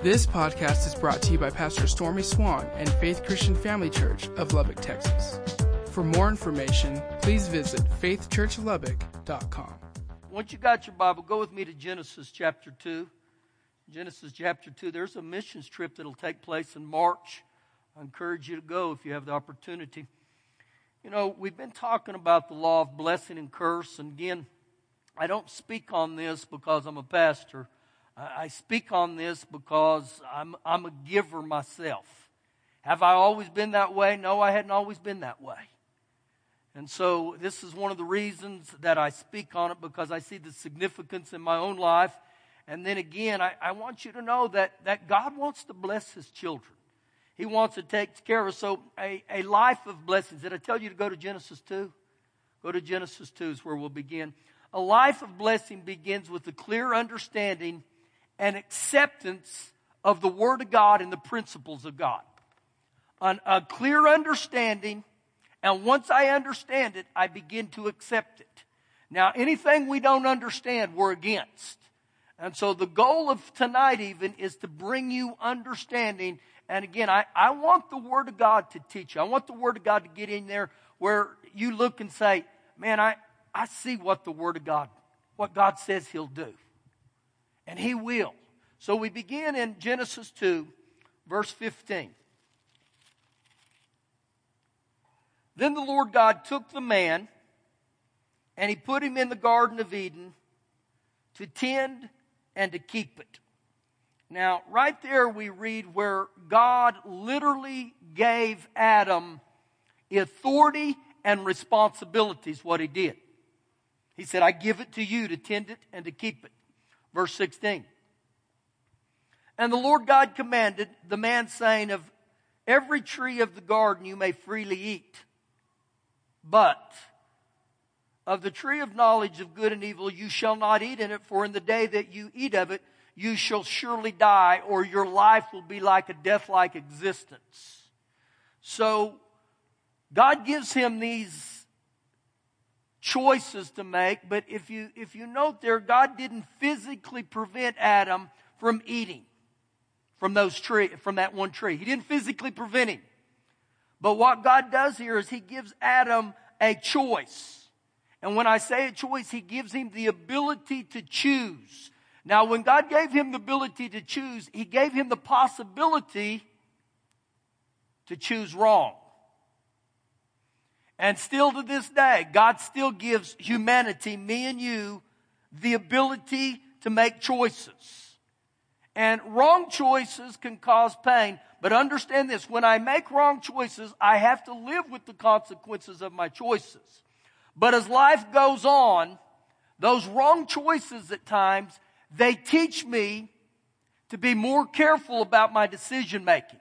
This podcast is brought to you by Pastor Stormy Swann and Faith Christian Family Church of Lubbock, Texas. For more information, please visit faithchurchlubbock.com. Once you got your Bible, go with me to Genesis chapter 2. Genesis chapter 2. There's a missions trip that'll take place in March. I encourage you to go if you have the opportunity. You know, we've been talking about the law of blessing and curse, and again, I don't speak on this because I'm a pastor. I speak on this because I'm, I'm a giver myself. Have I always been that way? No, I hadn't always been that way. And so this is one of the reasons that I speak on it because I see the significance in my own life. And then again, I, I want you to know that, that God wants to bless his children. He wants to take care of us. So a, a life of blessings. Did I tell you to go to Genesis 2? Go to Genesis 2 is where we'll begin. A life of blessing begins with a clear understanding and acceptance of the Word of God and the principles of God. An, a clear understanding, and once I understand it, I begin to accept it. Now, anything we don't understand, we're against. And so the goal of tonight even is to bring you understanding. And again, I, I want the Word of God to teach you. I want the Word of God to get in there where you look and say, man, I, I see what the Word of God, what God says He'll do. And He will. So we begin in Genesis 2, verse 15. Then the Lord God took the man and He put him in the Garden of Eden to tend and to keep it. Now, right there we read where God literally gave Adam authority and responsibilities, what he did. He said, I give it to you to tend it and to keep it. Verse 16. And the Lord God commanded the man, saying, Of every tree of the garden you may freely eat, but of the tree of knowledge of good and evil you shall not eat in it, for in the day that you eat of it, you shall surely die, or your life will be like a death like existence. So, God gives him these choices to make, but if you, if you note there, God didn't physically prevent Adam from eating from those tree, from that one tree. He didn't physically prevent him. But what God does here is He gives Adam a choice. And when I say a choice, He gives him the ability to choose. Now, when God gave him the ability to choose, He gave him the possibility to choose wrong. And still to this day, God still gives humanity, me and you, the ability to make choices. And wrong choices can cause pain. But understand this, when I make wrong choices, I have to live with the consequences of my choices. But as life goes on, those wrong choices at times, they teach me to be more careful about my decision making.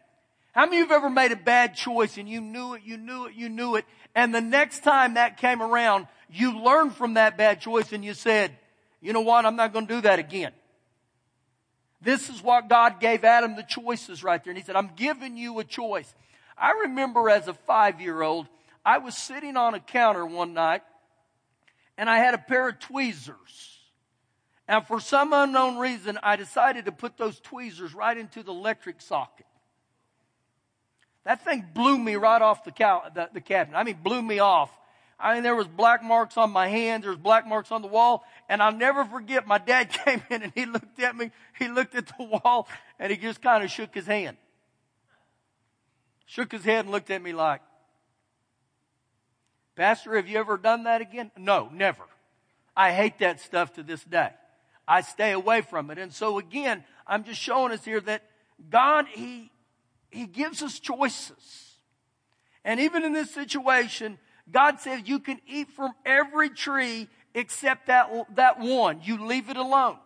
How many of you have ever made a bad choice and you knew it, you knew it, you knew it, and the next time that came around, you learned from that bad choice and you said, you know what, I'm not going to do that again. This is what God gave Adam the choices right there. And he said, I'm giving you a choice. I remember as a five year old, I was sitting on a counter one night and I had a pair of tweezers. And for some unknown reason, I decided to put those tweezers right into the electric socket. That thing blew me right off the, cow, the, the cabinet. I mean, blew me off. I mean, there was black marks on my hands. There was black marks on the wall. And I'll never forget, my dad came in and he looked at me. He looked at the wall and he just kind of shook his hand. Shook his head and looked at me like, Pastor, have you ever done that again? No, never. I hate that stuff to this day. I stay away from it. And so again, I'm just showing us here that God, He, he gives us choices. And even in this situation, God says you can eat from every tree except that, that one. You leave it alone.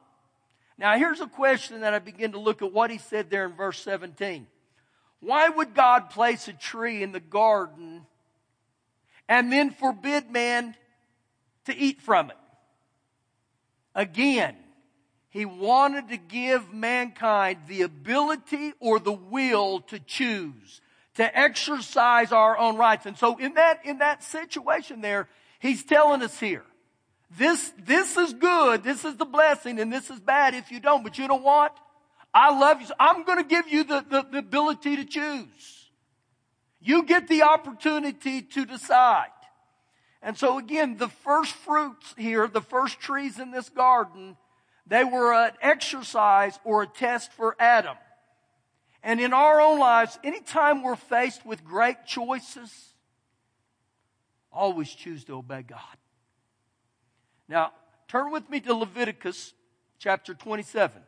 Now here's a question that I begin to look at what he said there in verse 17. Why would God place a tree in the garden and then forbid man to eat from it? Again, he wanted to give mankind the ability or the will to choose, to exercise our own rights. And so in that, in that situation there, he's telling us here, this, this is good, this is the blessing, and this is bad if you don't. But you know what? I love you. I'm going to give you the, the, the ability to choose. You get the opportunity to decide. And so again, the first fruits here, the first trees in this garden, they were an exercise or a test for Adam. And in our own lives, anytime we're faced with great choices, always choose to obey God. Now, turn with me to Leviticus chapter 27.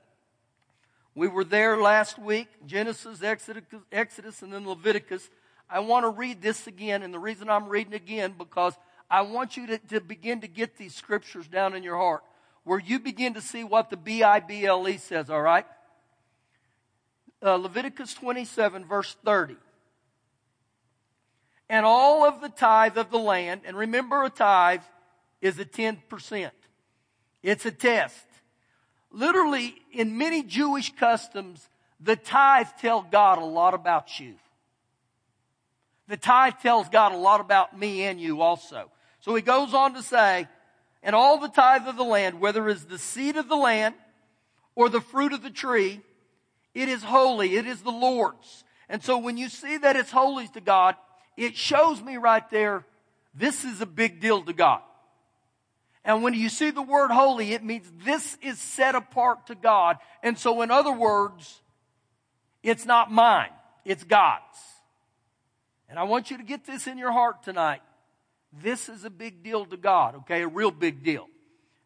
We were there last week, Genesis, Exodus, Exodus, and then Leviticus. I want to read this again, and the reason I'm reading again because I want you to, to begin to get these scriptures down in your heart, where you begin to see what the B I B L E says, all right? Uh, Leviticus 27, verse 30. And all of the tithe of the land, and remember a tithe is a 10%. It's a test. Literally, in many Jewish customs, the tithe tells God a lot about you. The tithe tells God a lot about me and you also. So he goes on to say, and all the tithe of the land, whether it is the seed of the land or the fruit of the tree, it is holy. It is the Lord's. And so when you see that it's holy to God, it shows me right there, this is a big deal to God. And when you see the word holy, it means this is set apart to God. And so in other words, it's not mine, it's God's. And I want you to get this in your heart tonight. This is a big deal to God, okay? A real big deal.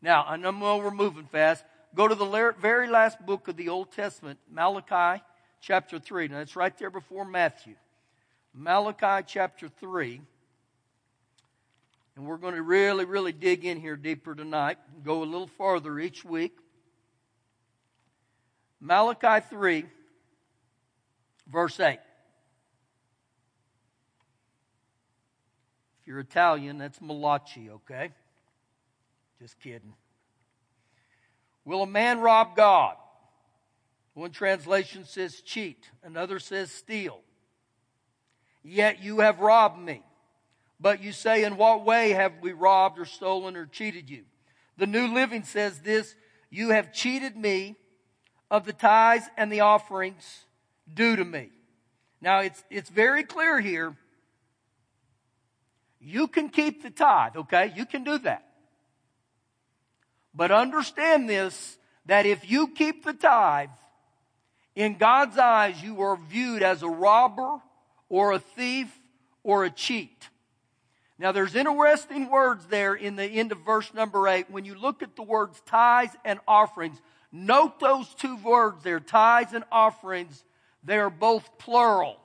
Now, I know we're moving fast. Go to the very last book of the Old Testament, Malachi chapter 3. Now, it's right there before Matthew. Malachi chapter 3. And we're going to really, really dig in here deeper tonight, and go a little farther each week. Malachi 3, verse 8. You're Italian, that's Malachi, okay? Just kidding. Will a man rob God? One translation says cheat, another says steal. Yet you have robbed me. But you say, In what way have we robbed or stolen or cheated you? The New Living says this You have cheated me of the tithes and the offerings due to me. Now it's, it's very clear here you can keep the tithe, okay? You can do that. But understand this, that if you keep the tithe, in God's eyes, you are viewed as a robber or a thief or a cheat. Now there's interesting words there in the end of verse number eight. When you look at the words tithes and offerings, note those two words there, tithes and offerings. They are both plural.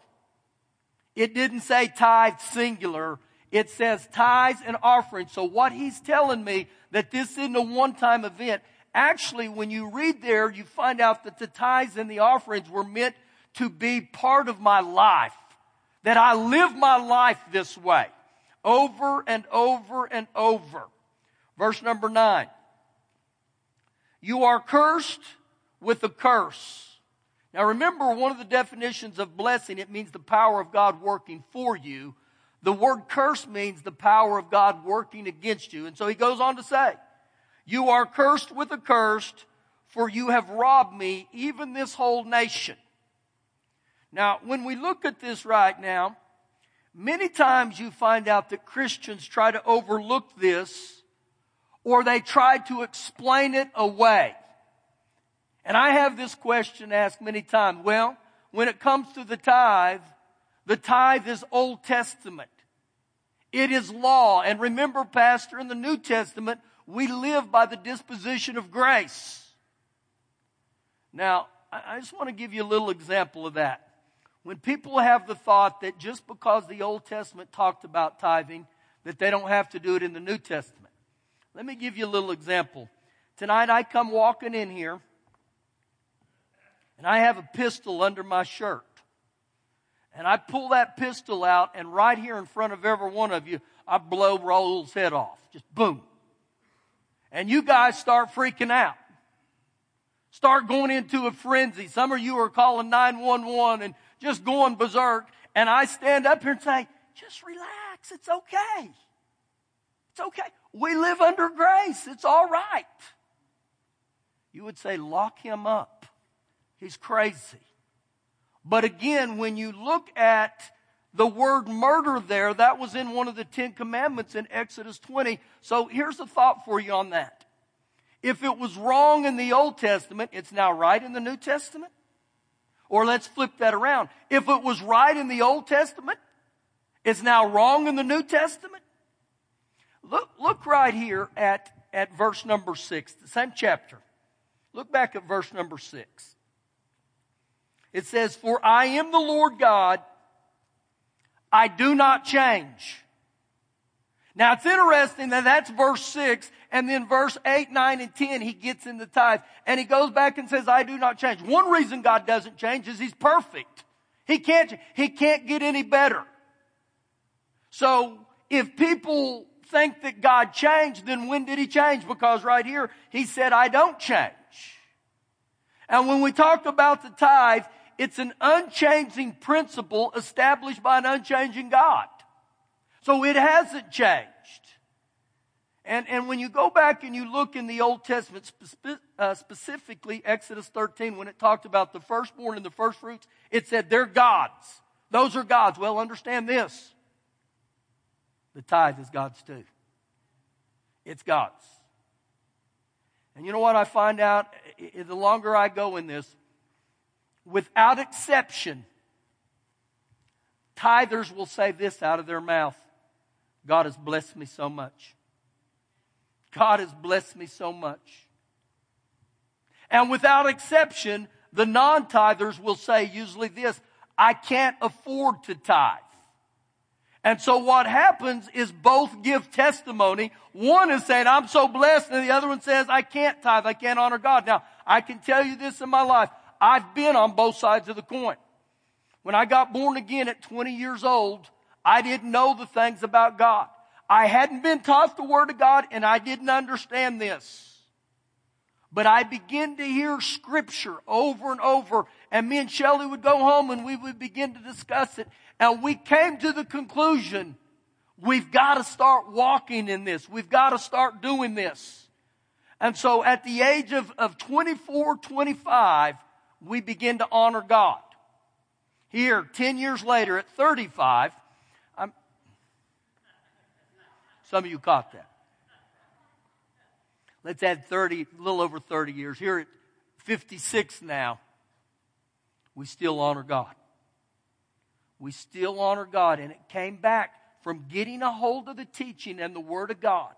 It didn't say tithe singular it says tithes and offerings. So what he's telling me that this isn't a one-time event. Actually, when you read there, you find out that the tithes and the offerings were meant to be part of my life. That I live my life this way. Over and over and over. Verse number nine. You are cursed with a curse. Now remember one of the definitions of blessing, it means the power of God working for you. The word curse means the power of God working against you. And so he goes on to say, You are cursed with a curse, for you have robbed me, even this whole nation. Now, when we look at this right now, many times you find out that Christians try to overlook this or they try to explain it away. And I have this question asked many times. Well, when it comes to the tithe, the tithe is Old Testament. It is law. And remember, Pastor, in the New Testament, we live by the disposition of grace. Now, I just want to give you a little example of that. When people have the thought that just because the Old Testament talked about tithing, that they don't have to do it in the New Testament. Let me give you a little example. Tonight I come walking in here and I have a pistol under my shirt and I pull that pistol out, and right here in front of every one of you, I blow Raul's head off. Just boom. And you guys start freaking out. Start going into a frenzy. Some of you are calling 911 and just going berserk. And I stand up here and say, just relax. It's okay. It's okay. We live under grace. It's all right. You would say, lock him up. He's crazy. But again, when you look at the word murder there, that was in one of the Ten Commandments in Exodus 20. So here's a thought for you on that. If it was wrong in the Old Testament, it's now right in the New Testament? Or let's flip that around. If it was right in the Old Testament, it's now wrong in the New Testament? Look, look right here at, at verse number six, the same chapter. Look back at verse number six. It says, For I am the Lord God, I do not change. Now it's interesting that that's verse 6, and then verse 8, 9, and 10, he gets in the tithe, and he goes back and says, I do not change. One reason God doesn't change is he's perfect. He can't, he can't get any better. So, if people think that God changed, then when did he change? Because right here, he said, I don't change. And when we talk about the tithe, it's an unchanging principle established by an unchanging God. So it hasn't changed. And, and when you go back and you look in the Old Testament, spe- uh, specifically Exodus 13, when it talked about the firstborn and the first fruits, it said they're gods. Those are gods. Well, understand this. The tithe is God's too. It's God's. And you know what I find out? The longer I go in this, without exception, tithers will say this out of their mouth God has blessed me so much. God has blessed me so much. And without exception, the non tithers will say usually this I can't afford to tithe. And so what happens is both give testimony. One is saying, I'm so blessed, and the other one says, I can't tithe, I can't honor God. Now, I can tell you this in my life. I've been on both sides of the coin. When I got born again at 20 years old, I didn't know the things about God. I hadn't been taught the Word of God and I didn't understand this. But I began to hear scripture over and over and me and Shelley would go home and we would begin to discuss it. And we came to the conclusion, we've got to start walking in this. We've got to start doing this. And so at the age of, of 24, 25, we begin to honor God. Here, 10 years later, at 35, I'm, some of you caught that. Let's add 30, a little over 30 years. Here at 56 now, we still honor God. We still honor God. And it came back from getting a hold of the teaching and the Word of God.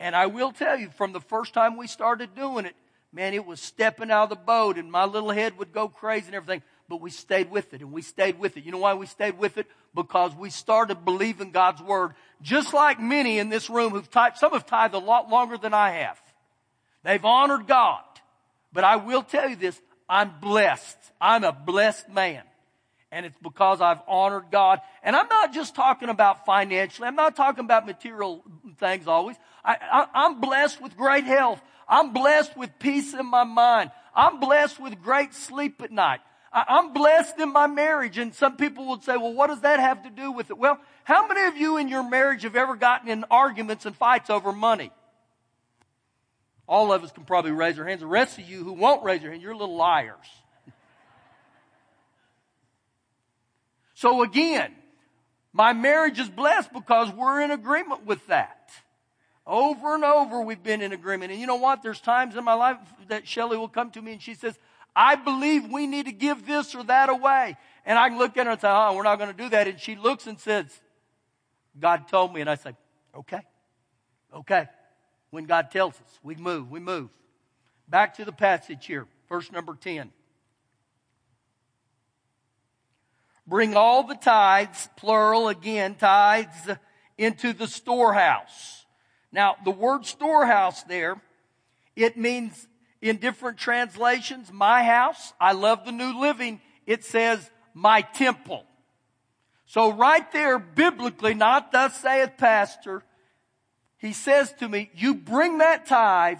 And I will tell you, from the first time we started doing it, man, it was stepping out of the boat and my little head would go crazy and everything. But we stayed with it and we stayed with it. You know why we stayed with it? Because we started believing God's word. Just like many in this room who've tithed, some have tithed a lot longer than I have. They've honored God. But I will tell you this, I'm blessed. I'm a blessed man. And it's because I've honored God. And I'm not just talking about financially. I'm not talking about material things always. I, am blessed with great health. I'm blessed with peace in my mind. I'm blessed with great sleep at night. I'm blessed in my marriage. And some people would say, well, what does that have to do with it? Well, how many of you in your marriage have ever gotten in arguments and fights over money? All of us can probably raise our hands. The rest of you who won't raise your hand, you're little liars. so again, my marriage is blessed because we're in agreement with that. Over and over, we've been in agreement. And you know what? There's times in my life that Shelley will come to me and she says, I believe we need to give this or that away. And I look at her and say, oh, we're not going to do that. And she looks and says, God told me. And I say, okay, okay. When God tells us, we move, we move. Back to the passage here, verse number 10. Bring all the tithes, plural again, tithes, into the storehouse now, the word storehouse there, it means in different translations, my house. I love the New Living. It says my temple. So right there, biblically, not thus saith pastor, he says to me, you bring that tithe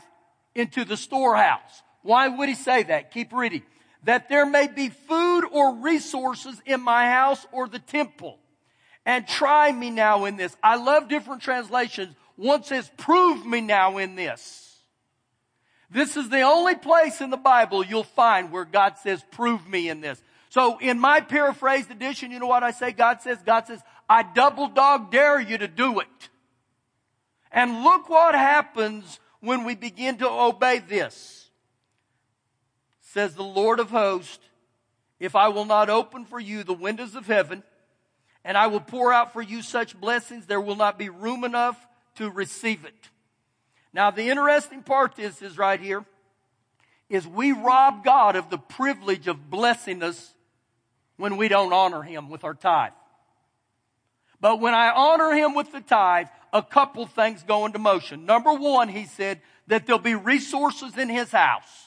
into the storehouse. Why would he say that? Keep reading. That there may be food or resources in my house or the temple. And try me now in this. I love different translations. One says, prove me now in this. This is the only place in the Bible you'll find where God says, prove me in this. So in my paraphrased edition, you know what I say? God says, God says, I double dog dare you to do it. And look what happens when we begin to obey this. Says the Lord of hosts, if I will not open for you the windows of heaven, and I will pour out for you such blessings, there will not be room enough to receive it. Now, the interesting part this is right here is we rob God of the privilege of blessing us when we don't honor Him with our tithe. But when I honor Him with the tithe, a couple things go into motion. Number one, He said that there'll be resources in His house.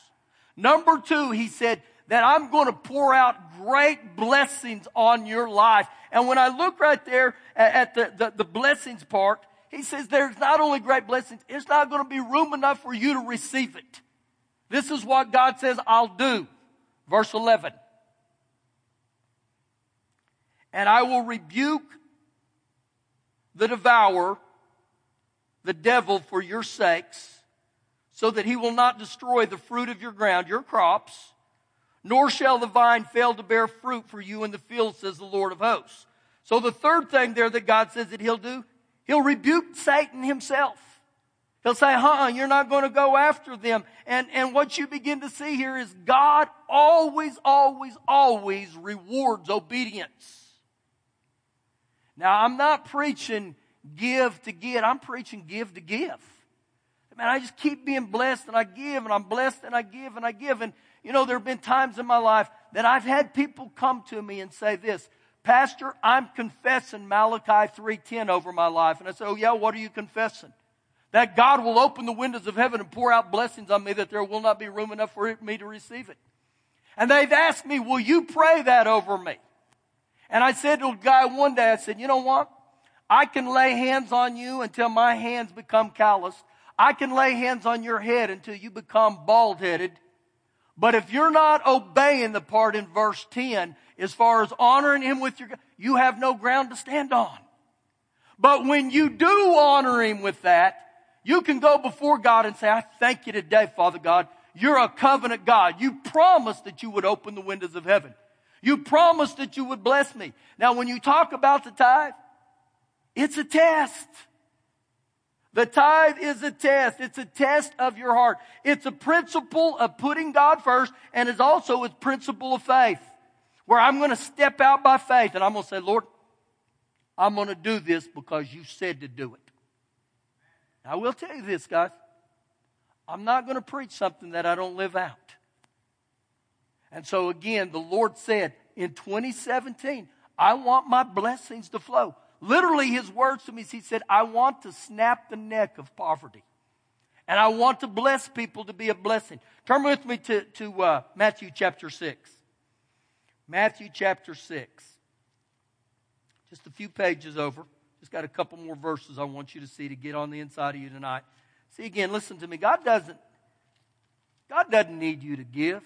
Number two, He said that I'm going to pour out great blessings on your life. And when I look right there at the, the, the blessings part, he says there's not only great blessings, it's not going to be room enough for you to receive it. This is what God says I'll do. Verse 11. And I will rebuke the devourer, the devil for your sakes, so that he will not destroy the fruit of your ground, your crops, nor shall the vine fail to bear fruit for you in the field, says the Lord of hosts. So the third thing there that God says that he'll do, He'll rebuke Satan himself. He'll say, huh, you're not going to go after them. And, and what you begin to see here is God always, always, always rewards obedience. Now, I'm not preaching give to get. I'm preaching give to give. Man, I just keep being blessed and I give and I'm blessed and I give and I give. And, you know, there have been times in my life that I've had people come to me and say this, Pastor, I'm confessing Malachi 3:10 over my life. And I said, Oh yeah, what are you confessing? That God will open the windows of heaven and pour out blessings on me that there will not be room enough for me to receive it. And they've asked me, Will you pray that over me? And I said to a guy one day, I said, You know what? I can lay hands on you until my hands become calloused. I can lay hands on your head until you become bald headed. But if you're not obeying the part in verse 10, as far as honoring Him with your, you have no ground to stand on. But when you do honor Him with that, you can go before God and say, I thank you today, Father God. You're a covenant God. You promised that you would open the windows of heaven. You promised that you would bless me. Now, when you talk about the tithe, it's a test. The tithe is a test. It's a test of your heart. It's a principle of putting God first, and it's also a principle of faith where I'm going to step out by faith and I'm going to say, Lord, I'm going to do this because you said to do it. I will tell you this, guys. I'm not going to preach something that I don't live out. And so again, the Lord said in 2017, I want my blessings to flow. Literally, his words to me, he said, I want to snap the neck of poverty. And I want to bless people to be a blessing. Turn with me to, to uh, Matthew chapter 6. Matthew chapter 6. Just a few pages over. Just got a couple more verses I want you to see to get on the inside of you tonight. See again, listen to me. God doesn't God doesn't need you to give.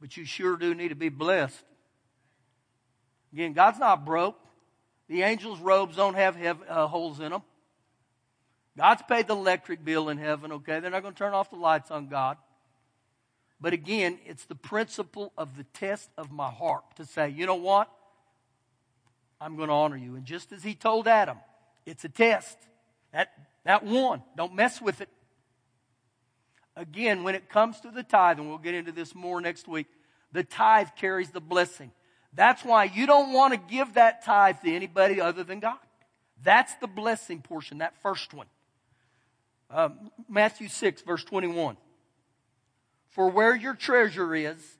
But you sure do need to be blessed. Again, God's not broke. The angels' robes don't have uh, holes in them. God's paid the electric bill in heaven, okay? They're not going to turn off the lights on God. But again, it's the principle of the test of my heart to say, you know what? I'm going to honor you. And just as he told Adam, it's a test. That, that one, don't mess with it. Again, when it comes to the tithe, and we'll get into this more next week, the tithe carries the blessing. That's why you don't want to give that tithe to anybody other than God. That's the blessing portion, that first one. Uh, Matthew 6, verse 21. For where your treasure is,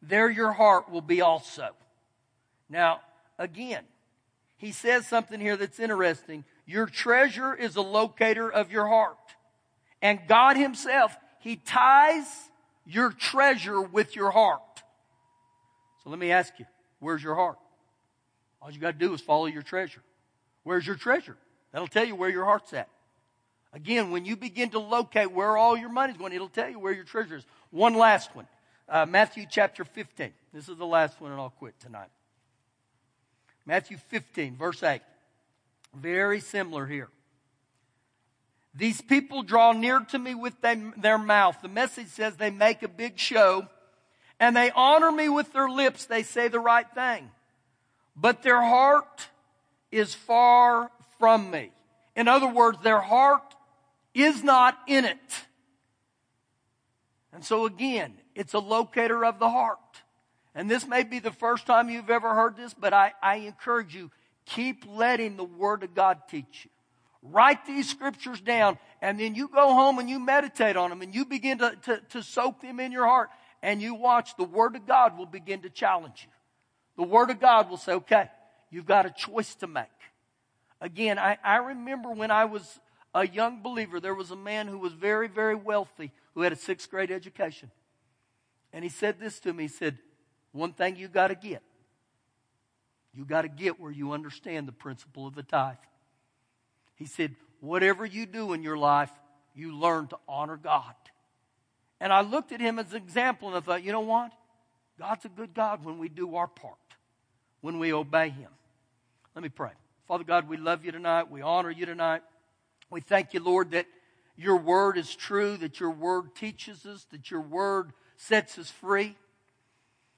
there your heart will be also. Now, again, he says something here that's interesting. Your treasure is a locator of your heart. And God Himself, He ties your treasure with your heart. Let me ask you, where's your heart? All you got to do is follow your treasure. Where's your treasure? That'll tell you where your heart's at. Again, when you begin to locate where all your money's going, it'll tell you where your treasure is. One last one. Uh, Matthew chapter 15. This is the last one and I'll quit tonight. Matthew 15, verse 8. Very similar here. These people draw near to me with them, their mouth. The message says they make a big show and they honor me with their lips. They say the right thing, but their heart is far from me. In other words, their heart is not in it. And so again, it's a locator of the heart. And this may be the first time you've ever heard this, but I, I encourage you, keep letting the Word of God teach you. Write these scriptures down, and then you go home and you meditate on them, and you begin to, to, to soak them in your heart, and you watch the Word of God will begin to challenge you. The Word of God will say, okay, you've got a choice to make. Again, I, I remember when I was a young believer, there was a man who was very, very wealthy who had a sixth grade education. And he said this to me. He said, One thing you got to get. You got to get where you understand the principle of the tithe. He said, Whatever you do in your life, you learn to honor God. And I looked at him as an example and I thought, you know what? God's a good God when we do our part, when we obey Him. Let me pray. Father God, we love you tonight. We honor you tonight. We thank you, Lord, that your word is true, that your word teaches us, that your word sets us free.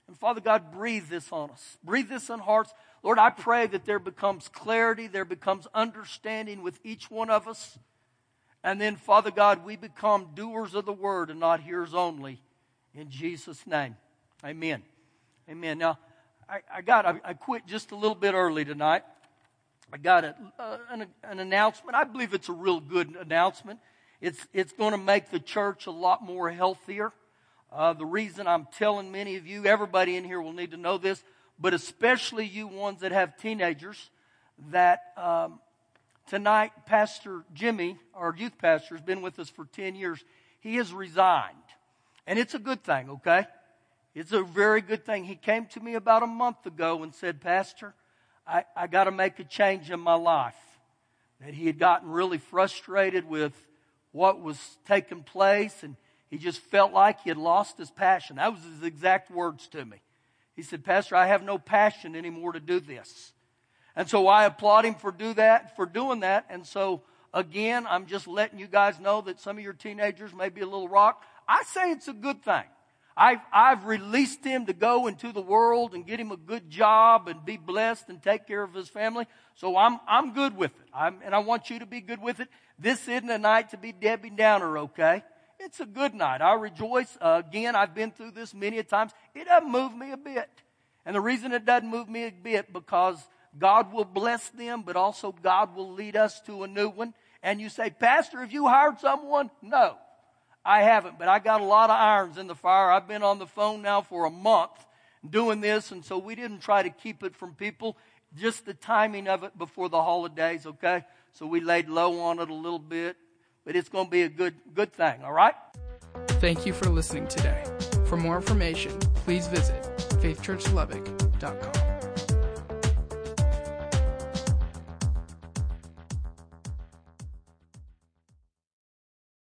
And Father God, breathe this on us. Breathe this on hearts. Lord, I pray that there becomes clarity, there becomes understanding with each one of us. And then, Father God, we become doers of the word and not hearers only. In Jesus' name. Amen. Amen. Now, I, I got, I, I, quit just a little bit early tonight. I got a, uh, an, an announcement. I believe it's a real good announcement. It's, it's going to make the church a lot more healthier. Uh, the reason I'm telling many of you, everybody in here will need to know this, but especially you ones that have teenagers, that um, tonight Pastor Jimmy, our youth pastor, has been with us for 10 years. He has resigned. And it's a good thing, okay? It's a very good thing. He came to me about a month ago and said, Pastor, I, I got to make a change in my life. That he had gotten really frustrated with what was taking place and he just felt like he had lost his passion. That was his exact words to me. He said, Pastor, I have no passion anymore to do this. And so I applaud him for do that, for doing that. And so again, I'm just letting you guys know that some of your teenagers may be a little rock. I say it's a good thing. I've, I've released him to go into the world and get him a good job and be blessed and take care of his family. So I'm, I'm good with it. I'm, and I want you to be good with it. This isn't a night to be Debbie Downer, okay? It's a good night. I rejoice. Uh, again, I've been through this many a times. It doesn't move me a bit. And the reason it doesn't move me a bit because God will bless them, but also God will lead us to a new one. And you say, Pastor, have you hired someone? No, I haven't, but I got a lot of irons in the fire. I've been on the phone now for a month doing this, and so we didn't try to keep it from people. Just the timing of it before the holidays, okay? So we laid low on it a little bit, but it's going to be a good good thing, all right? Thank you for listening today. For more information, please visit faithchurchlubbock.com.